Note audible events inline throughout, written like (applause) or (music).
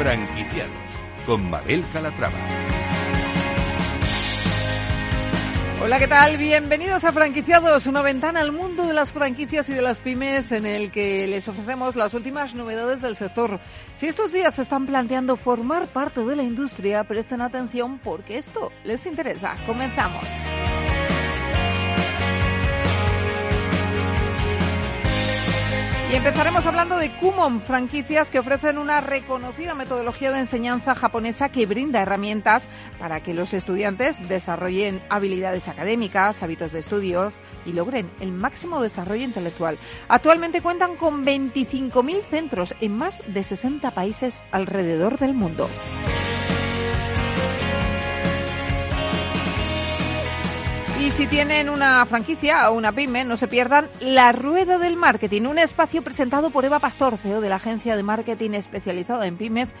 Franquiciados con Mabel Calatrava. Hola, ¿qué tal? Bienvenidos a Franquiciados, una ventana al mundo de las franquicias y de las pymes en el que les ofrecemos las últimas novedades del sector. Si estos días se están planteando formar parte de la industria, presten atención porque esto les interesa. Comenzamos. Y empezaremos hablando de Kumon, franquicias que ofrecen una reconocida metodología de enseñanza japonesa que brinda herramientas para que los estudiantes desarrollen habilidades académicas, hábitos de estudio y logren el máximo desarrollo intelectual. Actualmente cuentan con 25.000 centros en más de 60 países alrededor del mundo. Y si tienen una franquicia o una pyme, no se pierdan La Rueda del Marketing, un espacio presentado por Eva Pastor, CEO de la agencia de marketing especializada en pymes,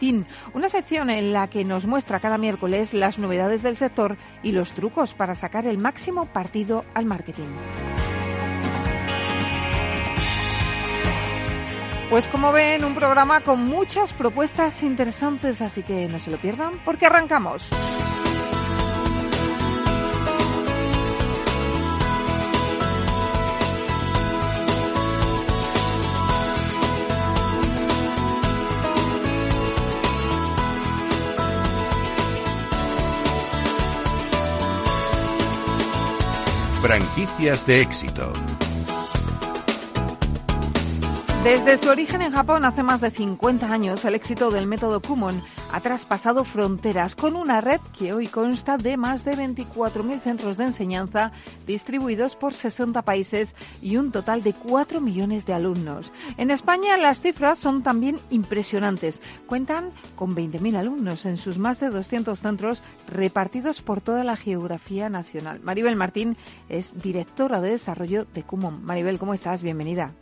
Team. Una sección en la que nos muestra cada miércoles las novedades del sector y los trucos para sacar el máximo partido al marketing. Pues como ven, un programa con muchas propuestas interesantes, así que no se lo pierdan porque arrancamos. Franquicias de éxito. Desde su origen en Japón hace más de 50 años, el éxito del método Kumon ha traspasado fronteras con una red que hoy consta de más de 24.000 centros de enseñanza distribuidos por 60 países y un total de 4 millones de alumnos. En España las cifras son también impresionantes. Cuentan con 20.000 alumnos en sus más de 200 centros repartidos por toda la geografía nacional. Maribel Martín es directora de desarrollo de Kumon. Maribel, ¿cómo estás? Bienvenida.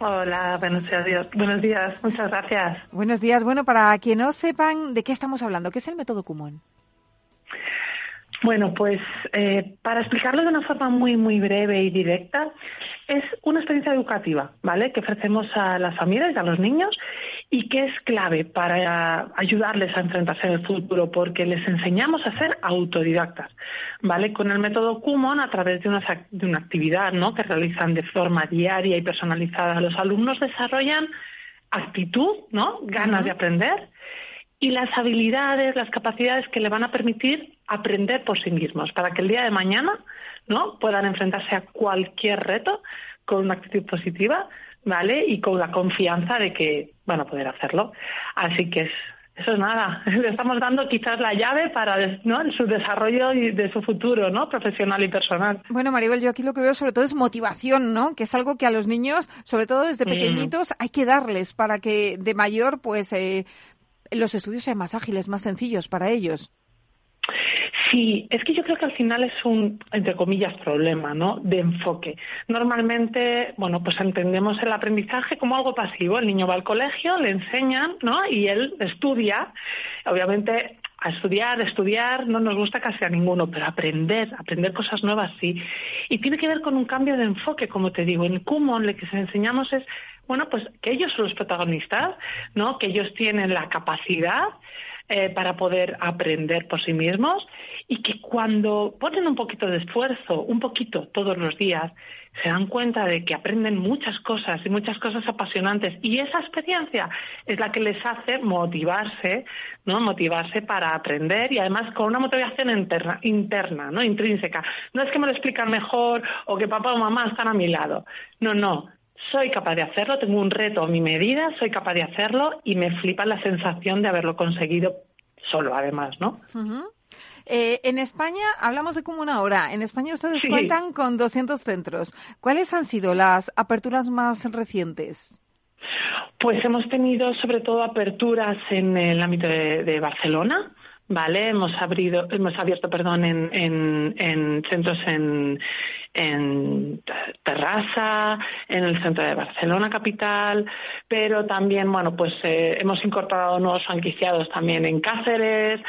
Hola, buenos días. Buenos días, muchas gracias. Buenos días. Bueno, para quien no sepan de qué estamos hablando, ¿qué es el método Kumon? Bueno, pues eh, para explicarlo de una forma muy, muy breve y directa, es una experiencia educativa, ¿vale? Que ofrecemos a las familias y a los niños y que es clave para ayudarles a enfrentarse en el futuro porque les enseñamos a ser autodidactas, ¿vale? Con el método Kumon, a través de una, de una actividad, ¿no? Que realizan de forma diaria y personalizada, los alumnos desarrollan actitud, ¿no? Ganas de aprender y las habilidades, las capacidades que le van a permitir aprender por sí mismos, para que el día de mañana ¿no? puedan enfrentarse a cualquier reto con una actitud positiva, ¿vale? Y con la confianza de que van a poder hacerlo. Así que eso es nada. (laughs) Le estamos dando quizás la llave para ¿no? su desarrollo y de su futuro, ¿no? Profesional y personal. Bueno, Maribel, yo aquí lo que veo sobre todo es motivación, ¿no? Que es algo que a los niños, sobre todo desde pequeñitos, hay que darles para que de mayor, pues, eh, los estudios sean más ágiles, más sencillos para ellos. Sí, es que yo creo que al final es un, entre comillas, problema, ¿no? De enfoque. Normalmente, bueno, pues entendemos el aprendizaje como algo pasivo. El niño va al colegio, le enseñan, ¿no? Y él estudia. Obviamente, a estudiar, estudiar no nos gusta casi a ninguno, pero aprender, aprender cosas nuevas sí. Y tiene que ver con un cambio de enfoque, como te digo. En Kumon lo que se enseñamos es, bueno, pues que ellos son los protagonistas, ¿no? Que ellos tienen la capacidad eh, para poder aprender por sí mismos y que cuando ponen un poquito de esfuerzo, un poquito todos los días, se dan cuenta de que aprenden muchas cosas y muchas cosas apasionantes y esa experiencia es la que les hace motivarse, ¿no? Motivarse para aprender y además con una motivación interna, interna, ¿no? Intrínseca. No es que me lo explican mejor o que papá o mamá están a mi lado. No, no soy capaz de hacerlo, tengo un reto a mi medida, soy capaz de hacerlo y me flipa la sensación de haberlo conseguido solo, además, ¿no? Eh, en España, hablamos de como una hora. En España ustedes cuentan con 200 centros. ¿Cuáles han sido las aperturas más recientes? Pues hemos tenido sobre todo aperturas en el ámbito de Barcelona, Vale, hemos abrido, hemos abierto, perdón, en, en, centros en, en Terrassa, en el centro de Barcelona capital, pero también, bueno, pues eh, hemos incorporado nuevos franquiciados también en Cáceres,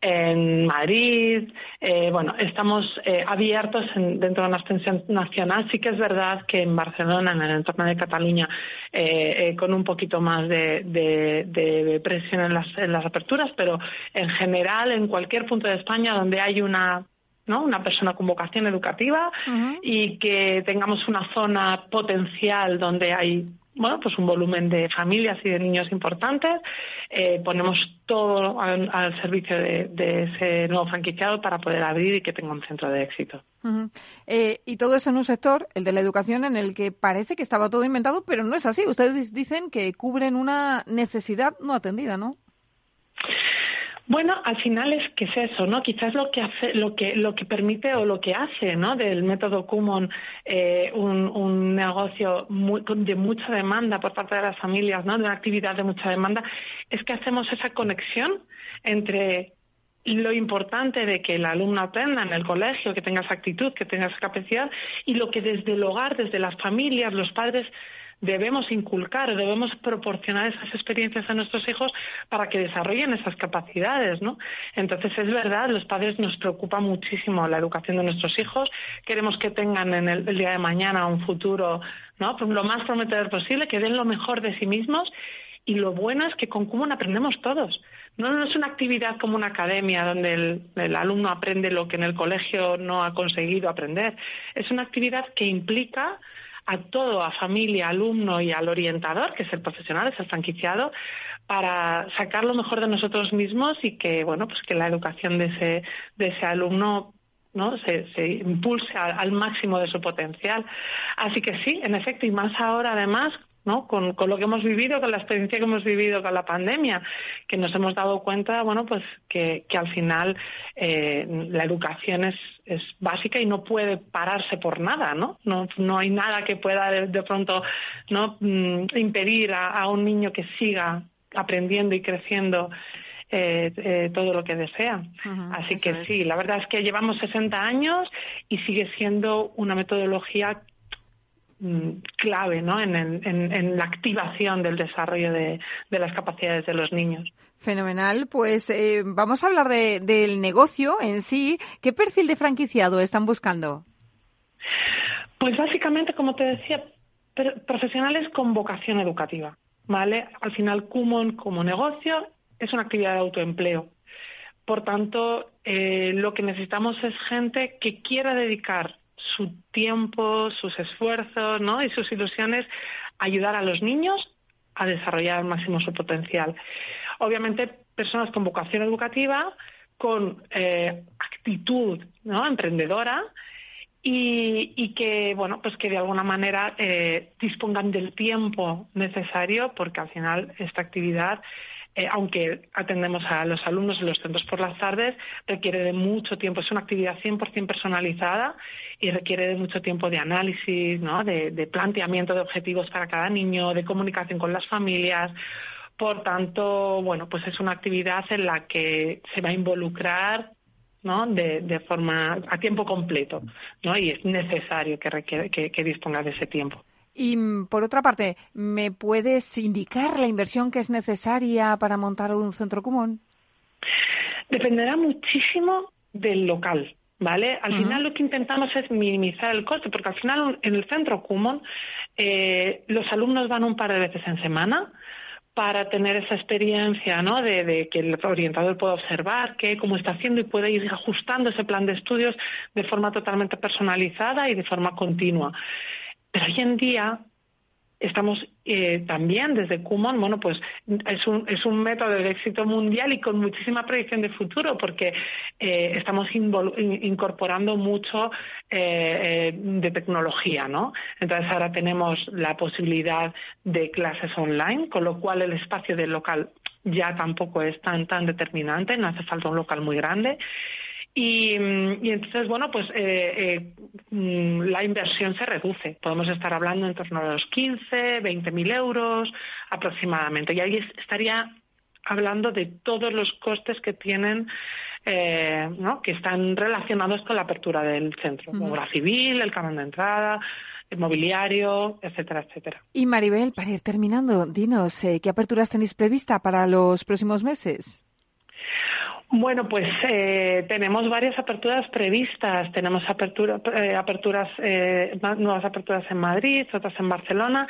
en Madrid. Eh, bueno, estamos eh, abiertos dentro de una extensión nacional. Sí que es verdad que en Barcelona, en el entorno de Cataluña, con un poquito más de, presión en las, en las aperturas, pero en general, en cualquier punto de España donde hay una ¿no? una persona con vocación educativa y que tengamos una zona potencial donde hay bueno, pues un volumen de familias y de niños importantes. Eh, ponemos todo al, servicio de, ese nuevo franquiciado para poder abrir y que tenga un centro de éxito. Eh, y todo eso en un sector, el de la educación, en el que parece que estaba todo inventado, pero no es así. Ustedes dicen que cubren una necesidad no atendida, ¿no? Bueno, al final es que es eso, ¿no? Quizás lo que hace, lo que lo que permite o lo que hace, ¿no? Del método Kumon eh, un, negocio de mucha demanda por parte de las familias, ¿no? De una actividad de mucha demanda, es que hacemos esa conexión entre lo importante de que el alumno aprenda en el colegio, que tenga esa actitud, que tenga esa capacidad, y lo que desde el hogar, desde las familias, los padres debemos inculcar, debemos proporcionar esas experiencias a nuestros hijos para que desarrollen esas capacidades, ¿no? Entonces es verdad, los padres nos preocupa muchísimo la educación de nuestros hijos, queremos que tengan en el, día de mañana un futuro, ¿no? Lo más prometedor posible, que den lo mejor de sí mismos y lo bueno es que con Kumon aprendemos todos. No, no es una actividad como una academia donde el, el, alumno aprende lo que en el colegio no ha conseguido aprender. Es una actividad que implica a todo, a familia, alumno y al orientador, que es el profesional, es el franquiciado, para sacar lo mejor de nosotros mismos y que, bueno, pues que la educación de ese, de ese alumno ¿no? Se, se impulse al, máximo de su potencial. Así que sí, en efecto, y más ahora además ¿no? Con, lo que hemos vivido, con la experiencia que hemos vivido con la pandemia, que nos hemos dado cuenta, bueno, pues que, que al final eh, la educación es, es básica y no puede pararse por nada, ¿no? No, no hay nada que pueda de, pronto ¿no? Mm, impedir a, un niño que siga aprendiendo y creciendo eh, eh, todo lo que desea. Así que sí, la verdad es que llevamos 60 años y sigue siendo una metodología clave ¿no? en, la activación del desarrollo de, las capacidades de los niños. Fenomenal. Pues eh, vamos a hablar del negocio en sí. ¿Qué perfil de franquiciado están buscando? Pues básicamente, como te decía, profesionales con vocación educativa. ¿vale? Al final, Kumon como negocio es una actividad de autoempleo. Por tanto, eh, lo que necesitamos es gente que quiera dedicar su tiempo, sus esfuerzos ¿no? y sus ilusiones ayudar a los niños a desarrollar al máximo su potencial. Obviamente, personas con vocación educativa, con eh, actitud ¿no? emprendedora y, que bueno pues que de alguna manera eh, dispongan del tiempo necesario porque al final esta actividad eh, aunque atendemos a los alumnos en los centros por las tardes, requiere de mucho tiempo. Es una actividad 100% personalizada y requiere de mucho tiempo de análisis, ¿no? de, planteamiento de objetivos para cada niño, de comunicación con las familias. Por tanto, bueno, pues es una actividad en la que se va a involucrar. De, forma a tiempo completo, ¿no? Y es necesario que, que disponga de ese tiempo. Y mm, por otra parte, ¿me puedes indicar la inversión que es necesaria para montar un centro común? Dependerá muchísimo del local. ¿Vale? Al final lo que intentamos es minimizar el coste, porque al final en el centro común eh, los alumnos van un par de veces en semana para tener esa experiencia ¿no? de, de, que el orientador pueda observar qué, cómo está haciendo y puede ir ajustando ese plan de estudios de forma totalmente personalizada y de forma continua. Pero hoy en día estamos eh, también desde Kumon, bueno, pues es un, es un método de éxito mundial y con muchísima proyección de futuro porque eh, estamos incorporando mucho eh, de tecnología, ¿no? Entonces ahora tenemos la posibilidad de clases online, con lo cual el espacio del local ya tampoco es tan, tan determinante, no hace falta un local muy grande. Y, entonces, bueno, pues eh, eh, mm, la inversión se reduce. Podemos estar hablando en torno a los 15, 20 mil euros aproximadamente. Y ahí estaría hablando de todos los costes que tienen, eh, ¿no? que están relacionados con la apertura del centro. Uh Obra civil, el canon de entrada, el mobiliario, etcétera, etcétera. Y Maribel, para ir terminando, dinos, ¿qué aperturas tenéis prevista para los próximos meses? Bueno, pues eh, tenemos varias aperturas previstas. Tenemos apertura, eh, aperturas, eh, nuevas aperturas en Madrid, otras en Barcelona.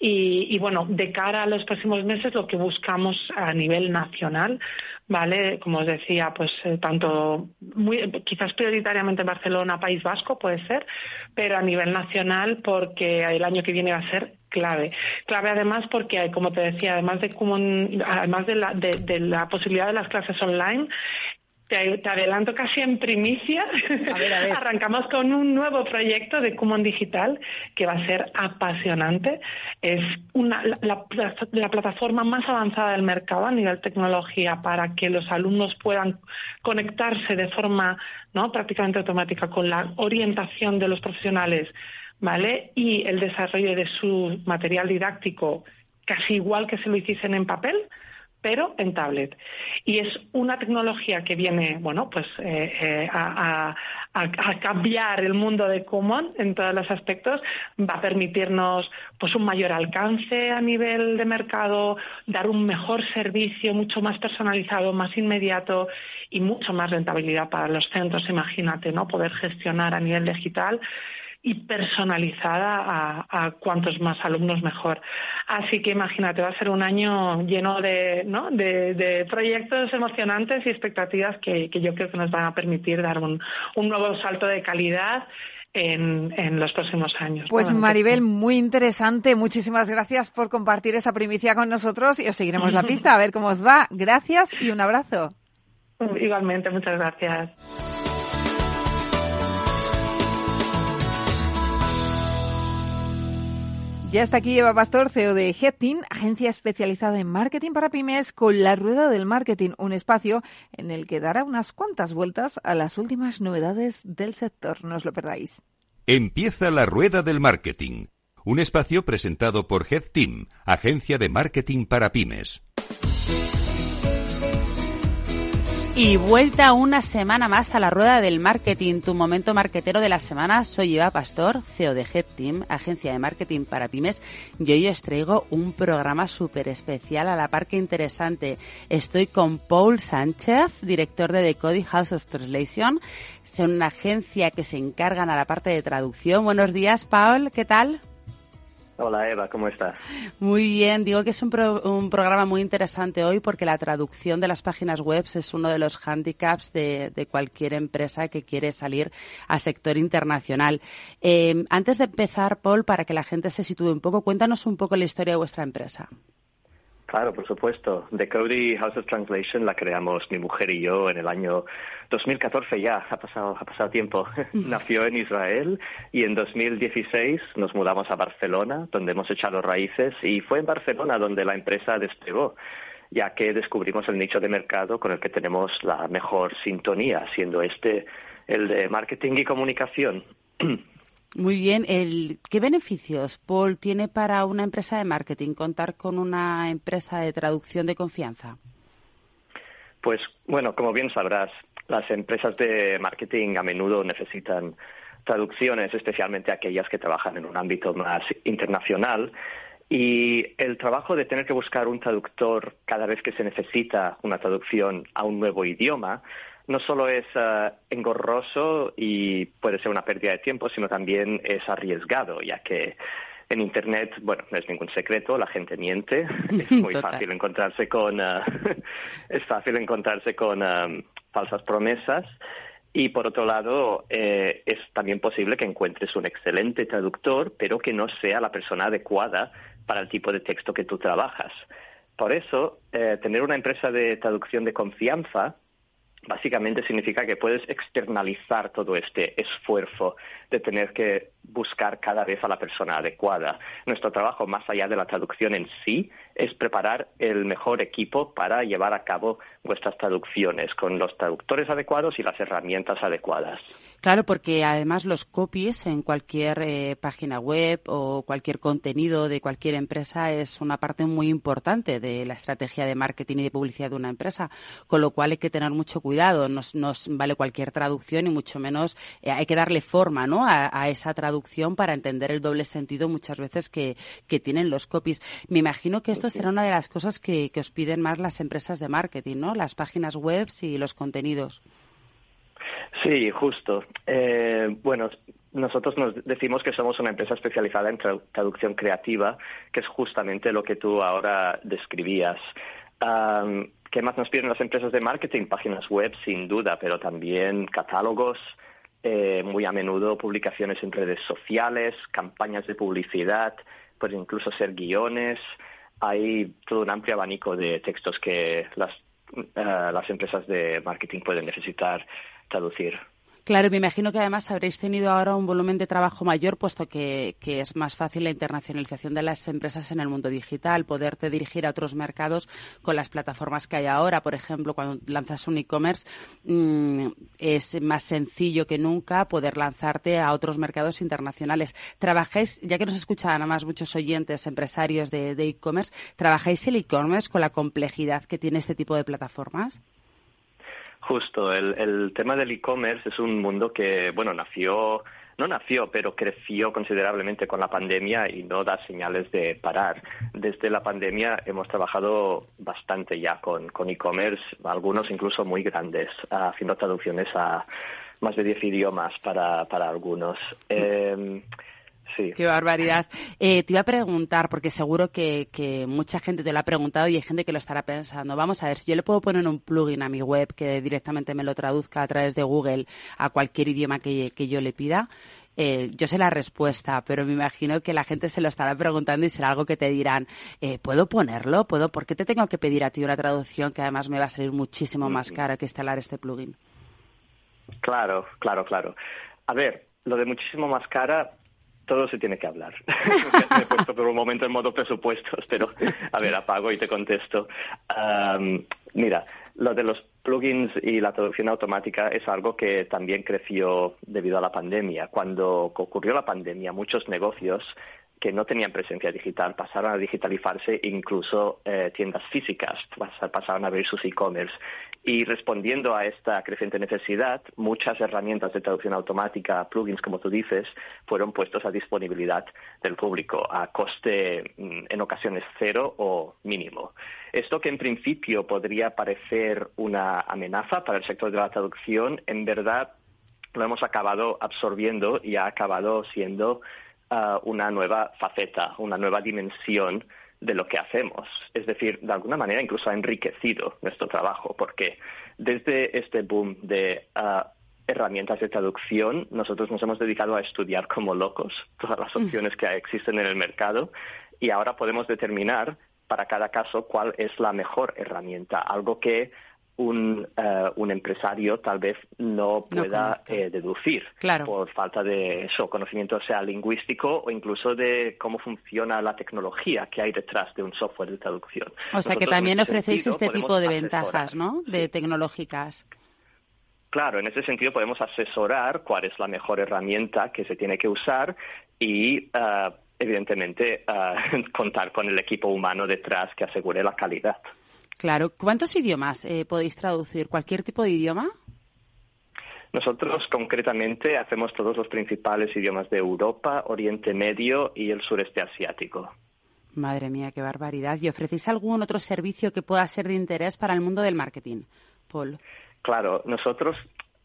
Y, y, bueno, de cara a los próximos meses, lo que buscamos a nivel nacional, ¿vale? Como os decía, pues eh, tanto, muy, quizás prioritariamente Barcelona, País Vasco, puede ser, pero a nivel nacional, porque el año que viene va a ser clave. Clave además porque, como te decía, además de, además de la, de, de la posibilidad de las clases online, te, adelanto casi en primicia. (laughs) Arrancamos con un nuevo proyecto de Kumon Digital que va a ser apasionante. Es una, la, la, plataforma más avanzada del mercado a nivel tecnología para que los alumnos puedan conectarse de forma ¿no? prácticamente automática con la orientación de los profesionales ¿vale? y el desarrollo de su material didáctico casi igual que si lo hiciesen en papel pero en tablet. Y es una tecnología que viene, bueno, pues eh, eh, a, cambiar el mundo de Common en todos los aspectos. Va a permitirnos, pues, un mayor alcance a nivel de mercado, dar un mejor servicio, mucho más personalizado, más inmediato y mucho más rentabilidad para los centros. Imagínate, ¿no? Poder gestionar a nivel digital y personalizada a, cuantos más alumnos mejor. Así que imagínate, va a ser un año lleno de, ¿no? de, proyectos emocionantes y expectativas que, yo creo que nos van a permitir dar un, nuevo salto de calidad. En, en, los próximos años. Pues Maribel, muy interesante. Muchísimas gracias por compartir esa primicia con nosotros y os seguiremos la pista a ver cómo os va. Gracias y un abrazo. Igualmente, muchas gracias. Ya está aquí Eva Pastor, CEO de Headteam, agencia especializada en marketing para pymes, con la Rueda del Marketing, un espacio en el que dará unas cuantas vueltas a las últimas novedades del sector. No os lo perdáis. Empieza la Rueda del Marketing, un espacio presentado por Headteam, agencia de marketing para pymes. Y vuelta una semana más a la rueda del marketing, tu momento marketero de la semana. Soy Eva Pastor, CEO de Head Team, agencia de marketing para pymes, y hoy os traigo un programa súper especial a la par que interesante. Estoy con Paul Sánchez, director de Decode House of Translation. Son una agencia que se encargan a la parte de traducción. Buenos días, Paul, ¿qué tal? Hola Eva, ¿cómo estás? Muy bien, digo que es un, un, programa muy interesante hoy porque la traducción de las páginas web es uno de los handicaps de, de cualquier empresa que quiere salir al sector internacional. Eh, antes de empezar, Paul, para que la gente se sitúe un poco, cuéntanos un poco la historia de vuestra empresa. Claro, por supuesto. The Cody House of Translation la creamos mi mujer y yo en el año 2014 ya, ha pasado, ha pasado tiempo. (laughs) Nació en Israel y en 2016 nos mudamos a Barcelona, donde hemos echado raíces y fue en Barcelona donde la empresa despegó ya que descubrimos el nicho de mercado con el que tenemos la mejor sintonía, siendo este el de marketing y comunicación. (clears throat) Muy bien. El, ¿Qué beneficios, Paul, tiene para una empresa de marketing contar con una empresa de traducción de confianza? Pues bueno, como bien sabrás, las empresas de marketing a menudo necesitan traducciones, especialmente aquellas que trabajan en un ámbito más internacional. Y el trabajo de tener que buscar un traductor cada vez que se necesita una traducción a un nuevo idioma no solo es eh, engorroso y puede ser una pérdida de tiempo, sino también es arriesgado, ya que en Internet, bueno, no es ningún secreto, la gente miente, (laughs) es muy fácil encontrarse con, eh, (laughs) es fácil encontrarse con eh, falsas promesas. Y por otro lado, es también posible que encuentres un excelente traductor, pero que no sea la persona adecuada para el tipo de texto que tú trabajas. Por eso, tener una empresa de traducción de confianza básicamente significa que puedes externalizar todo este esfuerzo de tener que buscar cada vez a la persona adecuada. Nuestro trabajo, más allá de la traducción en sí, es preparar el mejor equipo para llevar a cabo vuestras traducciones con los traductores adecuados y las herramientas adecuadas. Claro, porque además los copies en cualquier eh, página web o cualquier contenido de cualquier empresa es una parte muy importante de la estrategia de marketing y de publicidad de una empresa, con lo cual hay que tener mucho cuidado. No nos vale cualquier traducción y mucho menos eh, hay que darle forma ¿no? a, a esa traducción traducción para entender el doble sentido muchas veces que, que tienen los copies. Me imagino que esto será una de las cosas que, que os piden más las empresas de marketing, ¿no? Las páginas web y los contenidos. Sí, justo. Eh, bueno, nosotros nos decimos que somos una empresa especializada en traducción creativa, que es justamente lo que tú ahora describías. ¿Qué más nos piden las empresas de marketing? Páginas web, sin duda, pero también catálogos, eh, muy a menudo publicaciones en redes sociales, campañas de publicidad, pueden incluso ser guiones. Hay todo un amplio abanico de textos que las, eh, las empresas de marketing pueden necesitar traducir. Claro, me imagino que además habréis tenido ahora un volumen de trabajo mayor, puesto que, es más fácil la internacionalización de las empresas en el mundo digital, poderte dirigir a otros mercados con las plataformas que hay ahora. Por ejemplo, cuando lanzas un e-commerce, mm, es más sencillo que nunca poder lanzarte a otros mercados internacionales. ¿Trabajáis, ya que nos escuchan además muchos oyentes, empresarios de e-commerce, ¿trabajáis el e-commerce con la complejidad que tiene este tipo de plataformas? Justo, el, el tema del e-commerce es un mundo que, bueno, nació, no nació, pero creció considerablemente con la pandemia y no da señales de parar. Desde la pandemia hemos trabajado bastante ya con, con e-commerce, algunos incluso muy grandes, haciendo traducciones a más de 10 idiomas para, para algunos. Eh, Qué barbaridad. Eh, te iba a preguntar, porque seguro que, mucha gente te lo ha preguntado y hay gente que lo estará pensando. Vamos a ver, si yo le puedo poner un plugin a mi web que directamente me lo traduzca a través de Google a cualquier idioma que, yo le pida, eh, yo sé la respuesta, pero me imagino que la gente se lo estará preguntando y será algo que te dirán, eh, ¿puedo ponerlo? ¿Puedo? ¿Por qué te tengo que pedir a ti una traducción que además me va a salir muchísimo más mm. cara que instalar este plugin? Claro, claro, claro. A ver, lo de muchísimo más cara todo se tiene que hablar. (laughs) (laughs) Me he puesto por un momento en modo presupuestos, pero a ver, apago y te contesto. mira, lo de los plugins y la traducción automática es algo que también creció debido a la pandemia. Cuando ocurrió la pandemia, muchos negocios que no tenían presencia digital pasaron a digitalizarse, incluso eh, tiendas físicas pasaron a abrir sus e-commerce. Y respondiendo a esta creciente necesidad, muchas herramientas de traducción automática, plugins, como tú dices, fueron puestos a disponibilidad del público a coste mm, en ocasiones cero o mínimo. Esto que en principio podría parecer una amenaza para el sector de la traducción, en verdad lo hemos acabado absorbiendo y ha acabado siendo una nueva faceta, una nueva dimensión de lo que hacemos. Es decir, de alguna manera incluso ha enriquecido nuestro trabajo, porque desde este boom de ah, herramientas de traducción, nosotros nos hemos dedicado a estudiar como locos todas las mm. opciones que existen en el mercado y ahora podemos determinar para cada caso cuál es la mejor herramienta, algo que un, eh, un empresario tal vez no pueda eh, deducir por falta de eso, conocimiento sea lingüístico o incluso de cómo funciona la tecnología que hay detrás de un software de traducción. O sea que también ofrecéis este tipo de ventajas, ¿no? De tecnológicas. Claro, en ese sentido podemos asesorar cuál es la mejor herramienta que se tiene que usar y eh, evidentemente (laughs) contar con el equipo humano detrás que asegure la calidad. Claro. ¿Cuántos idiomas eh, podéis traducir? ¿Cualquier tipo de idioma? Nosotros concretamente hacemos todos los principales idiomas de Europa, Oriente Medio y el sureste asiático. Madre mía, qué barbaridad. ¿Y ofrecéis algún otro servicio que pueda ser de interés para el mundo del marketing, Paul? Claro, nosotros,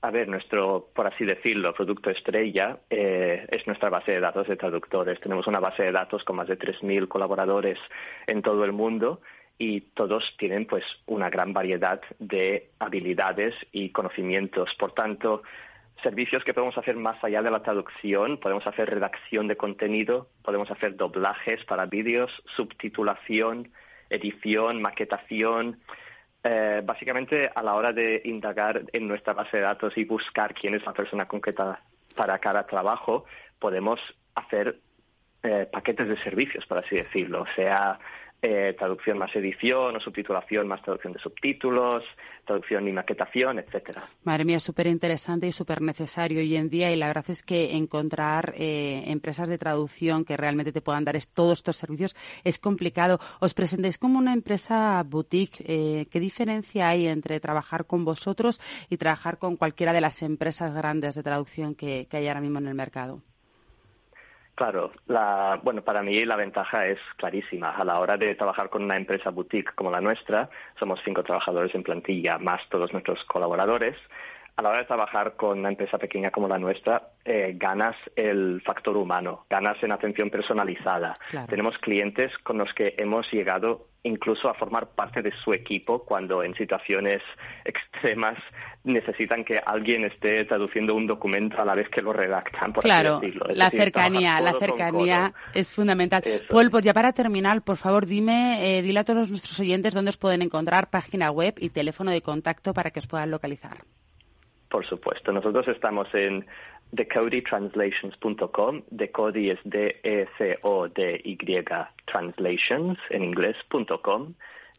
a ver, nuestro, por así decirlo, producto estrella eh, es nuestra base de datos de traductores. Tenemos una base de datos con más de 3.000 colaboradores en todo el mundo y todos tienen pues una gran variedad de habilidades y conocimientos. Por tanto, servicios que podemos hacer más allá de la traducción, podemos hacer redacción de contenido, podemos hacer doblajes para vídeos, subtitulación, edición, maquetación. Eh, básicamente, a la hora de indagar en nuestra base de datos y buscar quién es la persona concreta para cada trabajo, podemos hacer eh, paquetes de servicios, por así decirlo, sea eh, traducción más edición o subtitulación más traducción de subtítulos, traducción y maquetación, etcétera. Madre mía, súper interesante y súper necesario hoy en día y la verdad es que encontrar eh, empresas de traducción que realmente te puedan dar todos estos servicios es complicado. Os presentáis como una empresa boutique. Eh, ¿Qué diferencia hay entre trabajar con vosotros y trabajar con cualquiera de las empresas grandes de traducción que hay ahora mismo en el mercado? Claro, la, bueno, para mí la ventaja es clarísima. A la hora de trabajar con una empresa boutique como la nuestra, somos cinco trabajadores en plantilla, más todos nuestros colaboradores. A la hora de trabajar con una empresa pequeña como la nuestra, eh, ganas el factor humano, ganas en atención personalizada. Tenemos clientes con los que hemos llegado incluso a formar parte de su equipo cuando en situaciones extremas necesitan que alguien esté traduciendo un documento a la vez que lo redactan. Por claro, la cercanía, la cercanía es fundamental. Paul, pues ya para terminar, por favor, dime, eh, dile a todos nuestros oyentes dónde os pueden encontrar página web y teléfono de contacto para que os puedan localizar. Por supuesto, nosotros estamos en decoditranslations.com. Decodi es D-E-C-O-D-Y translations en inglés.com.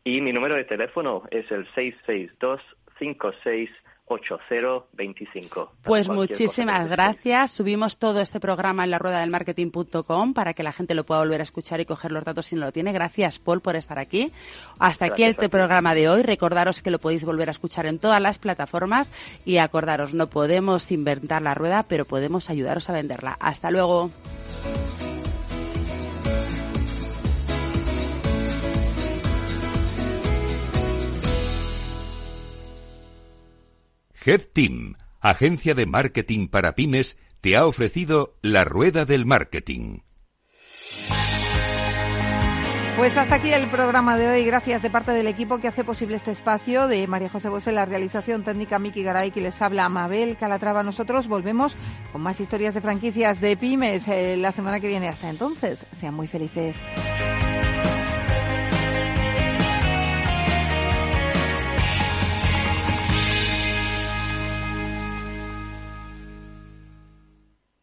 Y mi número de teléfono es el 662 56 8025. Pues muchísimas gracias. Subimos todo este programa en la rueda del marketing.com para que la gente lo pueda volver a escuchar y coger los datos si no lo tiene. Gracias, Paul, por estar aquí. Hasta aquí el programa de hoy. Recordaros que lo podéis volver a escuchar en todas las plataformas y acordaros, no podemos inventar la rueda, pero podemos ayudaros a venderla. Hasta luego. Head Team, agencia de marketing para pymes, te ha ofrecido la rueda del marketing. Pues hasta aquí el programa de hoy. Gracias de parte del equipo que hace posible este espacio de María José Bosé, la realización técnica Miki Garay, que les habla Mabel Calatrava. Nosotros volvemos con más historias de franquicias de pymes eh, la semana que viene. Hasta entonces, sean muy felices.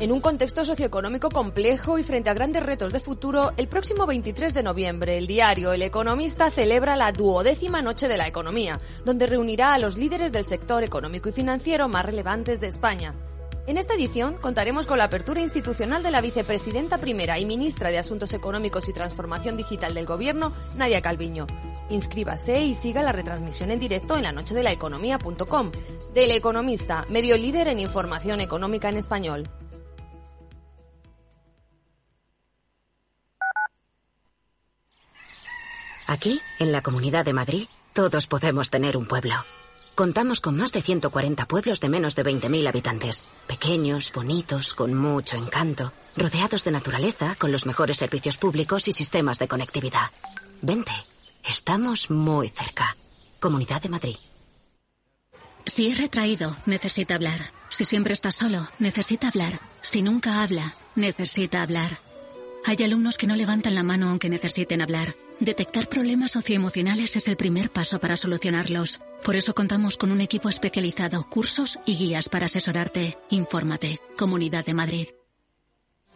En un contexto socioeconómico complejo y frente a grandes retos de futuro, el próximo 23 de noviembre el diario El Economista celebra la duodécima Noche de la Economía, donde reunirá a los líderes del sector económico y financiero más relevantes de España. En esta edición contaremos con la apertura institucional de la vicepresidenta primera y ministra de Asuntos Económicos y Transformación Digital del Gobierno, Nadia Calviño. Inscríbase y siga la retransmisión en directo en la noche de la economía.com. Del Economista, medio líder en información económica en español. Aquí, en la Comunidad de Madrid, todos podemos tener un pueblo. Contamos con más de 140 pueblos de menos de 20.000 habitantes. Pequeños, bonitos, con mucho encanto, rodeados de naturaleza, con los mejores servicios públicos y sistemas de conectividad. Vente, estamos muy cerca. Comunidad de Madrid. Si es retraído, necesita hablar. Si siempre está solo, necesita hablar. Si nunca habla, necesita hablar. Hay alumnos que no levantan la mano aunque necesiten hablar. Detectar problemas socioemocionales es el primer paso para solucionarlos. Por eso contamos con un equipo especializado, cursos y guías para asesorarte. Infórmate. Comunidad de Madrid.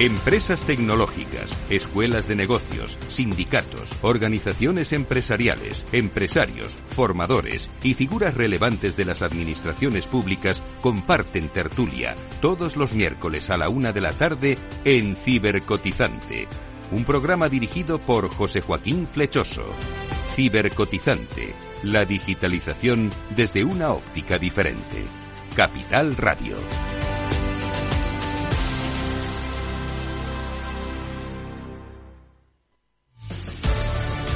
Empresas tecnológicas, escuelas de negocios, sindicatos, organizaciones empresariales, empresarios, formadores y figuras relevantes de las administraciones públicas comparten tertulia todos los miércoles a la una de la tarde en Cibercotizante, un programa dirigido por José Joaquín Flechoso. Cibercotizante, la digitalización desde una óptica diferente. Capital Radio.